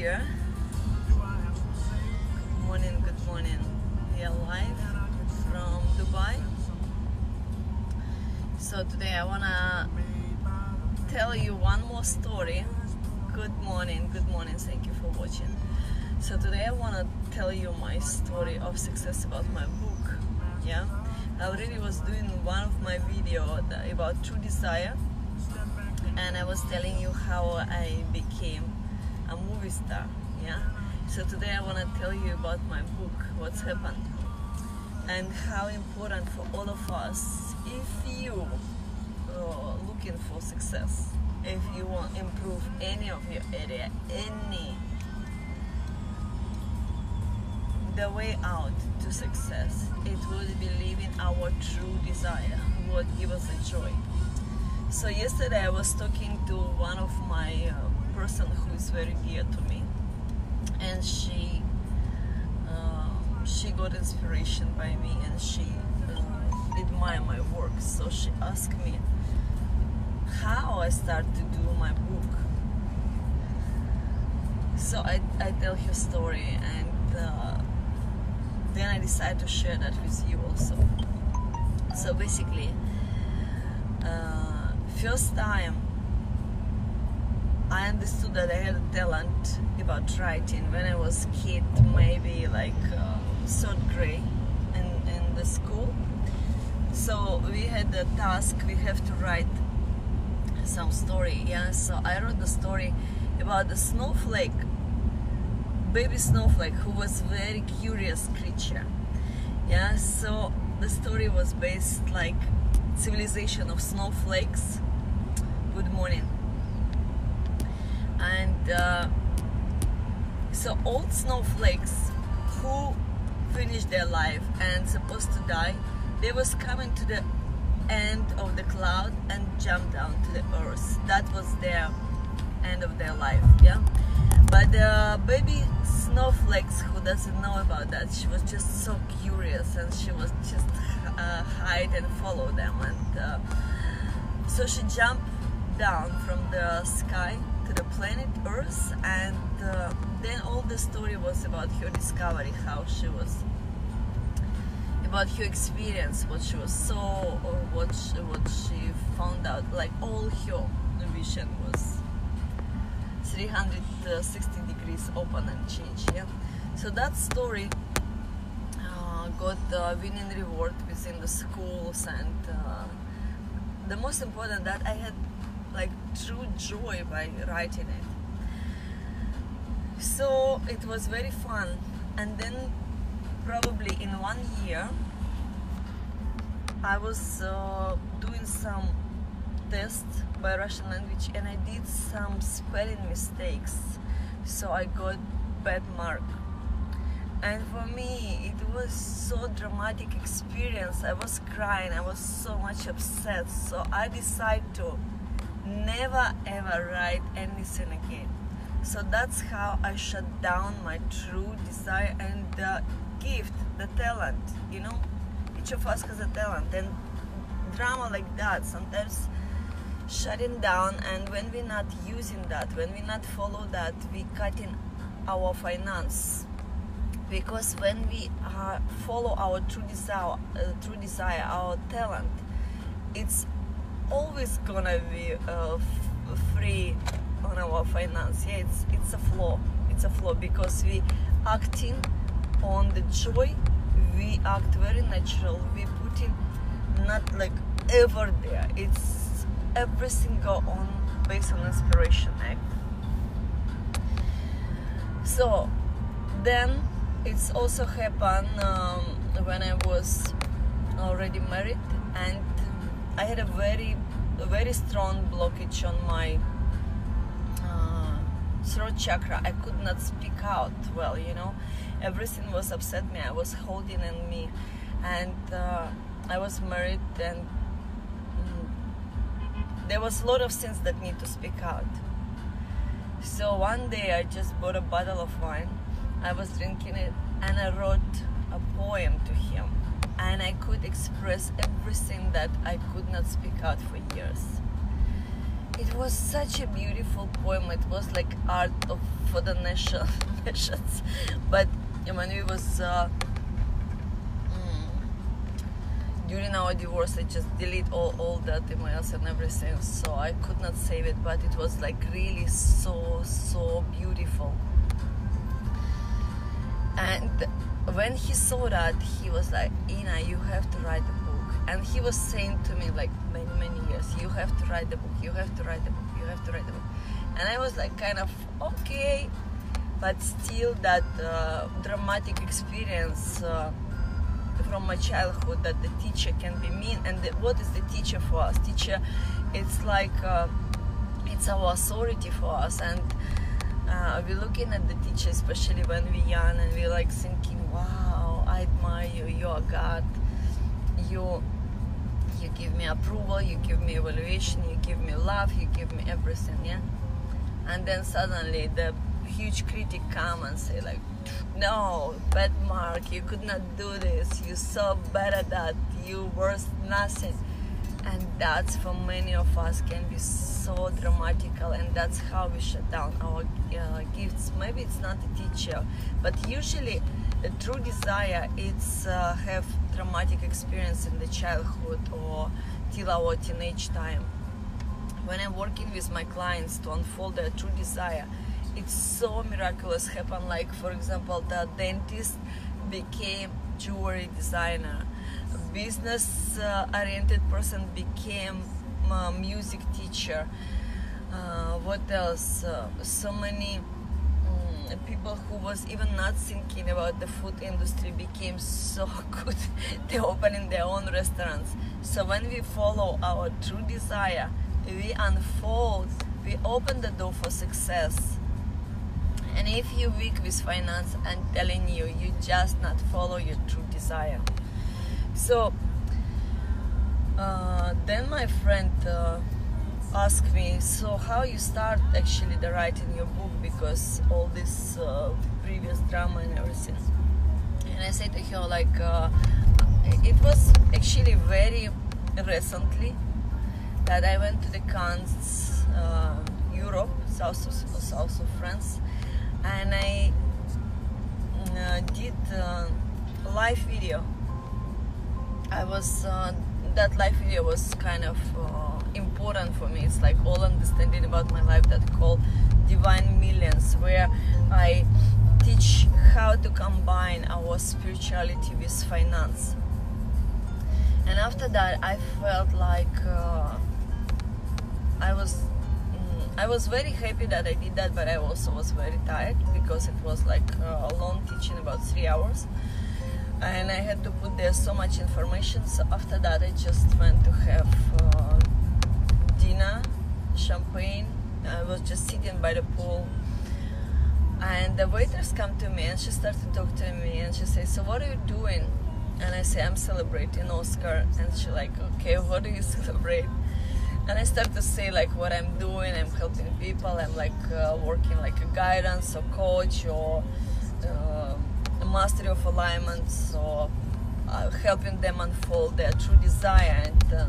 here. Good morning, good morning. We are live from Dubai. So today I wanna tell you one more story. Good morning, good morning. Thank you for watching. So today I wanna tell you my story of success about my book. Yeah, I already was doing one of my video about true desire, and I was telling you how I became a movie star. Yeah. So today I wanna tell you about my book, what's happened, and how important for all of us if you are looking for success, if you want to improve any of your area, any the way out to success it would be living our true desire what give us a joy so yesterday i was talking to one of my uh, person who is very dear to me. And she uh, she got inspiration by me and she uh, admire my work. So she asked me how i start to do my book. So i, I tell her story and uh, then I decided to share that with you also. So basically, uh, first time I understood that I had a talent about writing when I was kid, maybe like uh, third grade in, in the school. So we had the task, we have to write some story, yeah. So I wrote the story about the snowflake baby snowflake who was very curious creature yeah so the story was based like civilization of snowflakes good morning and uh, so old snowflakes who finished their life and supposed to die they was coming to the end of the cloud and jump down to the earth. That was their end of their life yeah? But the baby snowflakes who doesn't know about that she was just so curious and she was just uh, hide and follow them. And uh, so she jumped down from the sky to the planet earth and uh, then all the story was about her discovery how she was about her experience what she was saw or what she, what she found out like all her vision was 360 degrees open and change yeah? So that story uh, got the winning reward within the schools and uh, the most important that i had like true joy by writing it. So it was very fun. And then probably in one year i was uh, doing some test by Russian language and I did some spelling mistakes. So I got bad mark. And for me it was so dramatic experience. I was crying. I was so much upset. So I decided to never ever write anything again. So that's how I shut down my true desire and the gift the talent you know? Each of us has a talent and drama like that sometimes shutting down and when we're not using that when we not follow that we cutting our finance. Because when we uh, follow our true desire uh, true desire our talent it's always gonna be uh, free on our finance. Yeah it's it's a flaw. It's a flaw because we acting on the joy. We act very natural. We putting not like ever there. It's everything go on based on inspiration act so then it's also happened um, when I was already married and I had a very a very strong blockage on my uh, throat chakra I could not speak out well you know everything was upset me I was holding in me and uh, I was married and there was a lot of things that need to speak out. So one day I just bought a bottle of wine. I was drinking it and I wrote a poem to him. And I could express everything that I could not speak out for years. it was such a beautiful poem. It was like art of, for the nation, nations. But we was uh, mm, during our divorce, I just delete all, all that emails and everything. So I could not save it, but it was like really so so beautiful. And when he saw that, he was like, Ina, you have to write a book. And he was saying to me like many many years, you have to write the book. You have to write the book. You have to write the book. And I was like kind of okay but still that uh, dramatic experience uh, from my childhood that the teacher can be mean and the, what is the teacher for us teacher it's like uh, it's our authority for us and uh, we're looking at the teacher especially when we're young and we're like thinking i admire you you're god. You you give me approval you give me evaluation you give me love you give me everything yeah? And then suddenly the huge critic come and say like no bad mark you could not do this. You so bad at that. You worth nothing. And that's for many of us can be so dramatical and that's how we shut down our uh, gifts. Maybe it's not a teacher but usually the true desire it's uh, have traumatic experience in the childhood or till our teenage time. When i'm working with my clients to unfold their true desire it's so miraculous happen like for example the dentist became jewelry designer. Business uh, oriented person became a music teacher. Uh, what else? Uh, so many people who was even not thinking about the food industry became so good they opening their own restaurants so when we follow our true desire we unfold we open the door for success and if you're weak with finance, I'm telling you, you just not follow your true desire. So uh, then my friend uh, asked me, so how you start actually the writing your book because all this uh, previous drama and everything. And I said to her like, uh, it was actually very recently that I went to the Cannes, uh, Europe, south of, south of France, and I uh, did uh, live video. I was uh, that life video was kind of uh, important for me. It's like all understanding about my life that called Divine Millions, where I teach how to combine our spirituality with finance. And after that, I felt like uh, I was I was very happy that I did that, but I also was very tired because it was like a long teaching about three hours, and I had to put there so much information. So after that, I just went to have uh, dinner, champagne. I was just sitting by the pool, and the waitress come to me and she started to talk to me and she says, "So what are you doing?" And I say, "I'm celebrating Oscar," and she like, "Okay, what do you celebrate?" and I start to say like what I'm doing. I'm helping people. I'm like uh, working like a guidance or coach or mastery of alignments or uh, helping them unfold their true desire and uh,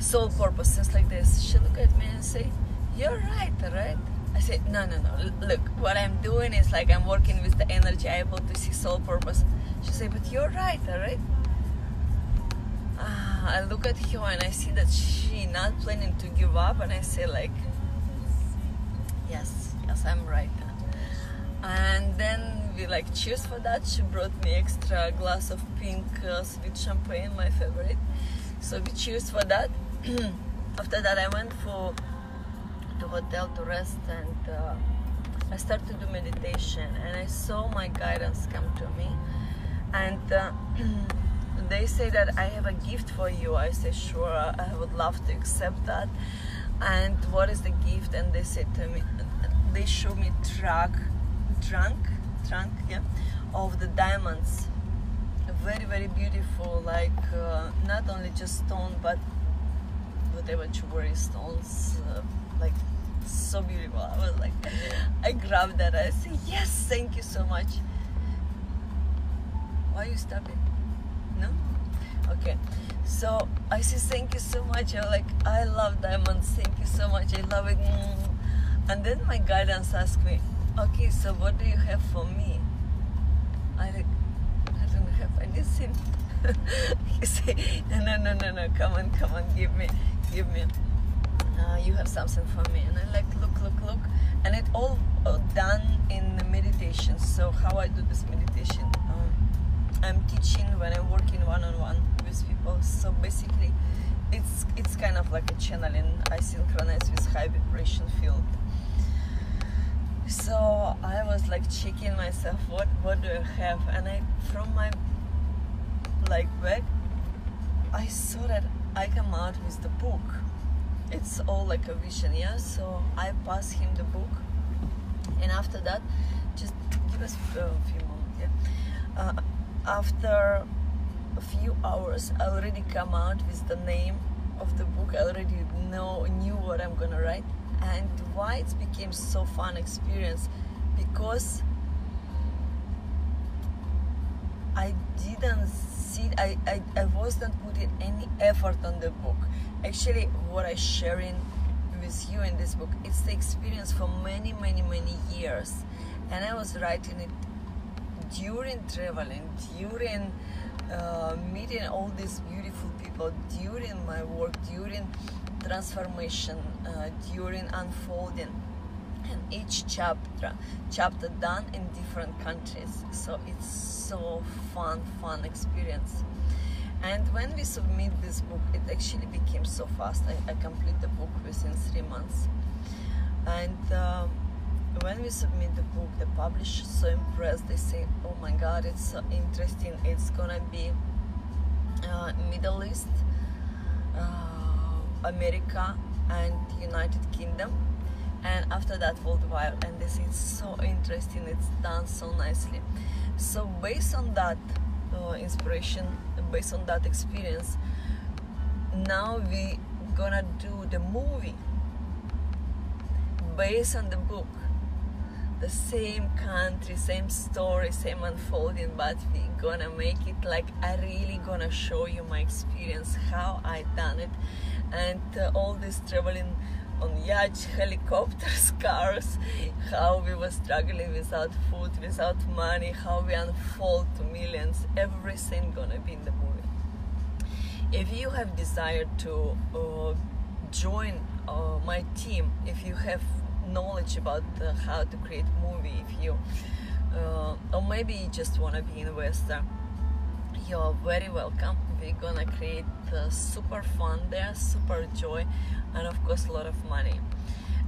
soul purpose. Just like this. She look at me and say, "You're right, right?" I say, "No, no, no. Look, what I'm doing is like I'm working with the energy, able to see soul purpose." She say, "But you're right, right?" I look at her and I see that she not planning to give up, and I say like, yes, yes, I'm right. And then we like cheers for that. She brought me extra glass of pink uh, sweet champagne, my favorite. So we cheers for that. After that, I went for the hotel to rest and. Uh, I started to do meditation and I saw my guidance come to me and uh, they say that I have a gift for you. I say, sure, I would love to accept that. And what is the gift? And they said to me, they show me truck, trunk, trunk, yeah, of the diamonds. Very, very beautiful. Like uh, not only just stone, but whatever jewelry stones, uh, like so beautiful. I was like, I grabbed that. I say, yes, thank you so much. Why are you stopping? No? Okay. So I say thank you so much. I'm like, I love diamonds. Thank you so much. I love it. Mm. And then my guidance asked me, okay, so what do you have for me? I I don't have anything. he say, no, no, no, no, no, come on, come on, give me, give me. Uh, you have something for me. And I like, look, look, look. And it all uh, done in meditation. So how I do this meditation? Um, I'm teaching when I'm working one-on-one with people. So basically, it's it's kind of like a channeling. I synchronize with high vibration field so I was like checking myself what what do I have? And I from my like bag I saw that I come out with the book. It's all like a vision yeah so I pass him the book. And after that just give us a few moments yeah? Uh, after a few hours I already come out with the name of the book. I already know knew what I'm gonna write and why it became so fun experience because I didn't see I, I, I wasn't putting any effort on the book. Actually what I sharing with you in this book it's the experience for many many many years. And I was writing it during traveling during uh, meeting all these beautiful people during my work during transformation uh, during unfolding and each chapter chapter done in different countries. So it's so fun fun experience. And when we submit this book it actually became so fast. I, I complete the book within three months. And uh, when we submit the book the publisher so impressed. They say oh my god it's so interesting. It's gonna be uh, middle east uh, America and United Kingdom and after that worldwide and this is so interesting it's done so nicely. So based on that uh, inspiration based on that experience now we gonna do the movie based on the book. The same country, same story, same unfolding, but we gonna make it like I really gonna show you my experience, how I done it, and uh, all this traveling on yachts, helicopters, cars, how we were struggling without food, without money, how we unfold to millions, everything gonna be in the movie. If you have desired to uh, join uh, my team, if you have knowledge about uh, how to create movie if you uh, or maybe you just want to be investor you're very welcome. We're gonna create uh, super fun there super joy and of course a lot of money.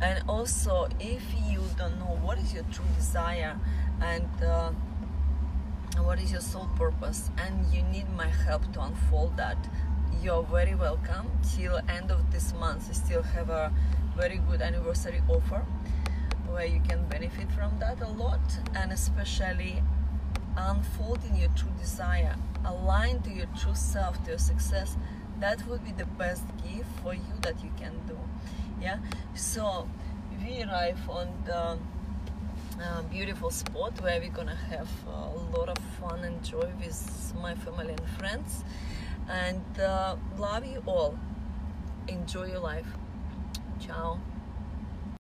And also if you don't know what is your true desire and uh, what is your soul purpose? And you need my help to unfold that. You're very welcome. Till end of this month we still have a very good anniversary offer where you can benefit from that a lot. And especially unfolding your true desire align to your true self to your success that would be the best gift for you that you can do. Yeah? So we arrive on the uh, beautiful spot where we're gonna have a lot of fun and joy with my family and friends. And uh, love you all. Enjoy your life. Ciao.